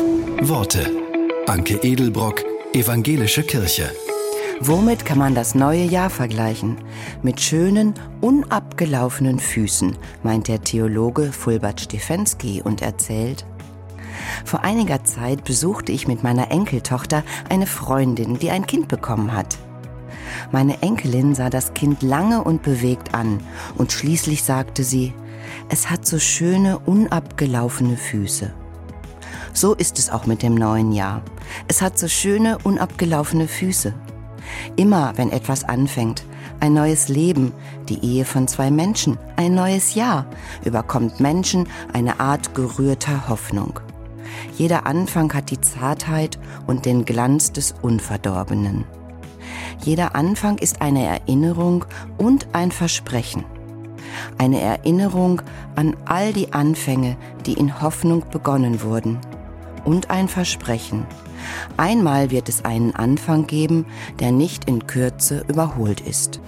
Worte. Anke Edelbrock, Evangelische Kirche. Womit kann man das neue Jahr vergleichen? Mit schönen, unabgelaufenen Füßen, meint der Theologe Fulbert Stefensky und erzählt, vor einiger Zeit besuchte ich mit meiner Enkeltochter eine Freundin, die ein Kind bekommen hat. Meine Enkelin sah das Kind lange und bewegt an und schließlich sagte sie, es hat so schöne, unabgelaufene Füße. So ist es auch mit dem neuen Jahr. Es hat so schöne, unabgelaufene Füße. Immer wenn etwas anfängt, ein neues Leben, die Ehe von zwei Menschen, ein neues Jahr, überkommt Menschen eine Art gerührter Hoffnung. Jeder Anfang hat die Zartheit und den Glanz des Unverdorbenen. Jeder Anfang ist eine Erinnerung und ein Versprechen. Eine Erinnerung an all die Anfänge, die in Hoffnung begonnen wurden. Und ein Versprechen. Einmal wird es einen Anfang geben, der nicht in Kürze überholt ist.